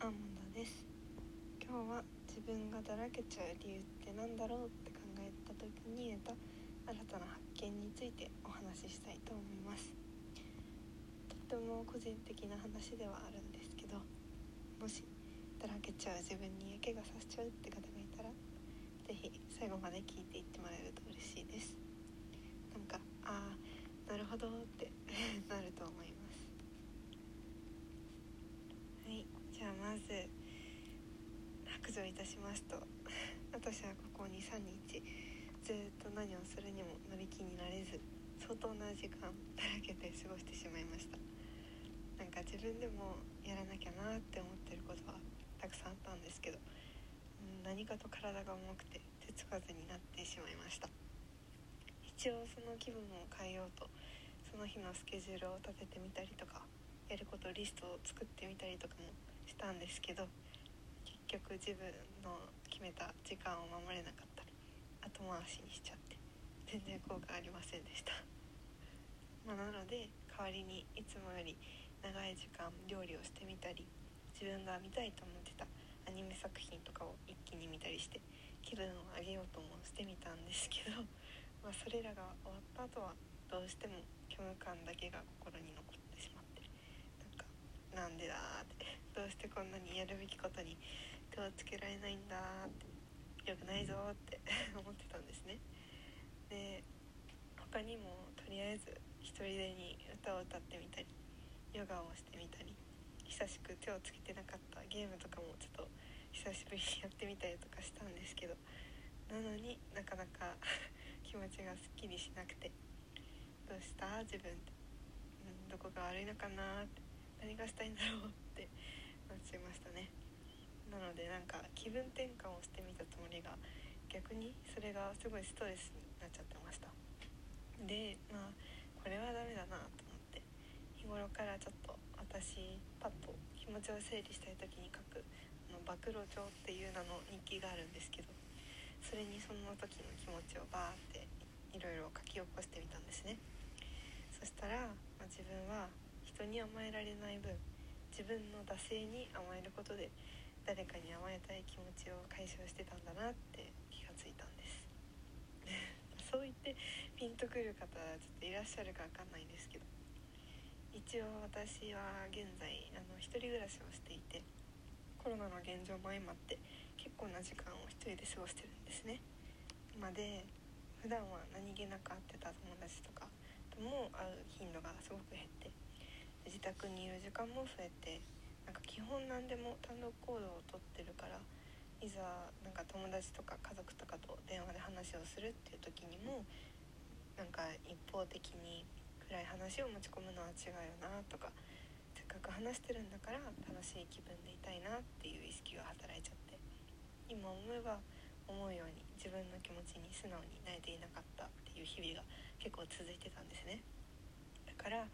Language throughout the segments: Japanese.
アーモンドです。今日は自分がだらけちゃう理由って何だろうって考えた時に得た新たな発見についてお話ししたいと思います。とっても個人的な話ではあるんですけどもしだらけちゃう自分に嫌気がさしちゃうって方がいたら是非最後まで聞いていってもらえると嬉しいです。なんかああなるほどって なると思いますはいじゃあまず白状いたしますと。私はここ23日ずっと何をするにも乗り気になれず相当な時間だらけて過ごしてしまいました。なんか自分でもやらなきゃなって思ってることはたくさんあったんですけど、何かと体が重くて手つかずになってしまいました。一応その気分を変えようとその日のスケジュールを立ててみたりとかやることリストを作ってみたりとかもたんですけど結局自分の決めた時間を守れなかったり後回しにしちゃって全然効果ありませんでした、まあ、なので代わりにいつもより長い時間料理をしてみたり自分が見たいと思ってたアニメ作品とかを一気に見たりして気分を上げようともしてみたんですけど、まあ、それらが終わった後はどうしても虚無感だけが心に残ってしまってなんかなんでだってどうしてこんなにやるべきことに手をつけられないんだってよくないぞって 思ってたんですね。で他にもとりあえず一人でに歌を歌ってみたりヨガをしてみたり久しく手をつけてなかったゲームとかもちょっと久しぶりにやってみたりとかしたんですけどなのになかなか 気持ちがすっきりしなくてどうした自分って、どこが悪いのかなって。何がしたいんだろうってなっちゃいましたね。なのでなんか気分転換をしてみたつもりが逆にそれがすごいストレスになっちゃってました。でまあこれはダメだなと思って日頃からちょっと私パッと気持ちを整理したい時に書くあの暴露帳っていう名の日記があるんですけどそれにその時の気持ちをバーっていろいろ書き起こしてみたんですね。そしたら、まあ、自分は人に甘えられない分自分の惰性に甘えることで誰かに甘えたい気持ちを解消してたんだなって気がついたんです そう言ってピンとくる方ちょっといらっしゃるか分かんないんですけど一応私は現在あの一人暮らしをしていてコロナの現状も相まって結構な時間を一人で過ごしてるんですね。まで普段は何気なく会ってた友達とかとも会う頻度がすごく減って自宅にいる時間も増えてなんか基本何でも単独行動をとってるからいざなんか友達とか家族とかと電話で話をするっていう時にもなんか一方的に暗い話を持ち込むのは違うよなとかせっかく話してるんだから楽しい気分でいたいなっていう意識が働いちゃって。今思えば思うように自分の気持ちに素直になれていなかったっていう日々が結構続いてたんですね。だから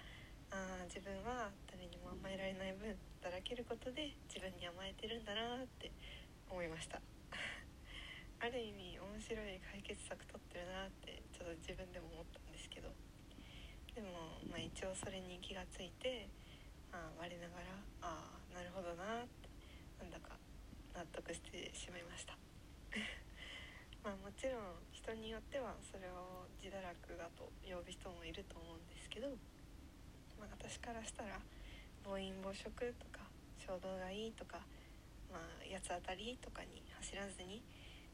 分は誰にも甘えられない分だらけることで自分に甘えてるんだなって思いました。ある意味面白い解決策取ってるなってちょっと自分でも思ったんですけど。でも、まあ、一応それに気がついて、まあ、我ながらああなるほどなってなんだか納得してしまいました。まあもちろん人によってはそれを自堕落だと呼ぶ人もいると思うんですけどまあ、私からしたら暴飲暴食とか衝動がいいとか、まあ、八つ当たりとかに走らずに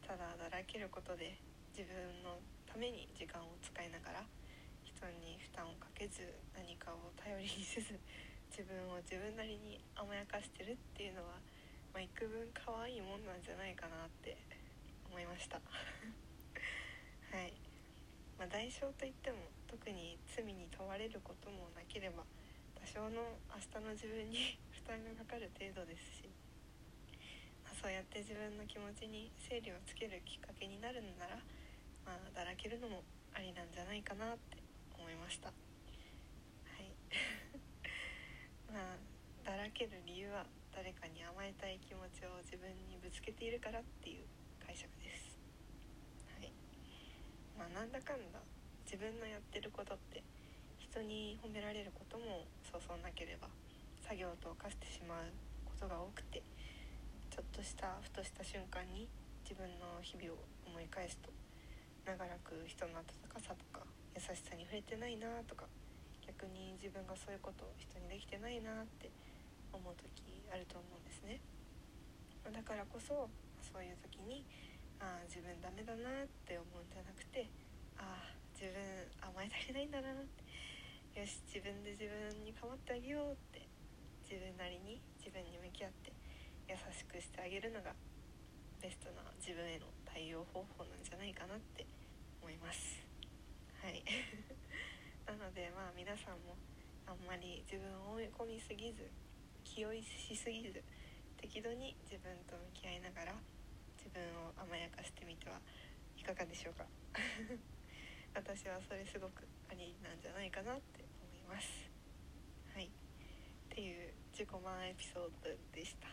ただだらけることで自分のために時間を使いながら人に負担をかけず何かを頼りにせず 自分を自分なりに甘やかしてるっていうのは、まあ、幾分可愛いもんなんじゃないかなって思いました。まあ、代償といっても特に罪に問われることもなければ多少の明日の自分に 負担がかかる程度ですし、まあ、そうやって自分の気持ちに整理をつけるきっかけになるのなら、まあ、だらけるのもありなんじゃないかなって思いました。はい。まあだらける理由は誰かに甘えたい気持ちを自分にぶつけているからっていう解釈です。まあなんだかんだ自分のやってることって人に褒められることもそうそうなければ作業と化してしまうことが多くてちょっとしたふとした瞬間に自分の日々を思い返すと長らく人の温かさとか優しさに触れてないなとか逆に自分がそういうことを人にできてないなって思う時あると思うんですね。だからこそそういう時にああ自分ダメだなって思うんじゃなくてああ自分甘え足りないんだなって。よし自分で自分に構ってあげようって。自分なりに自分に向き合って優しくしてあげるのがベストな自分への対応方法なんじゃないかなって思います。はい。なのでまあ皆さんもあんまり自分を追い込みすぎず気負いしすぎず適度に自分と向き合いながら自分を甘やかしてみてはいかがでしょうか？私はそれすごくありなんじゃないかなって思います。はい。っていう自己満エピソードでした。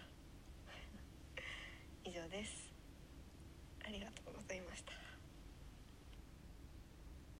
以上です。ありがとうございました。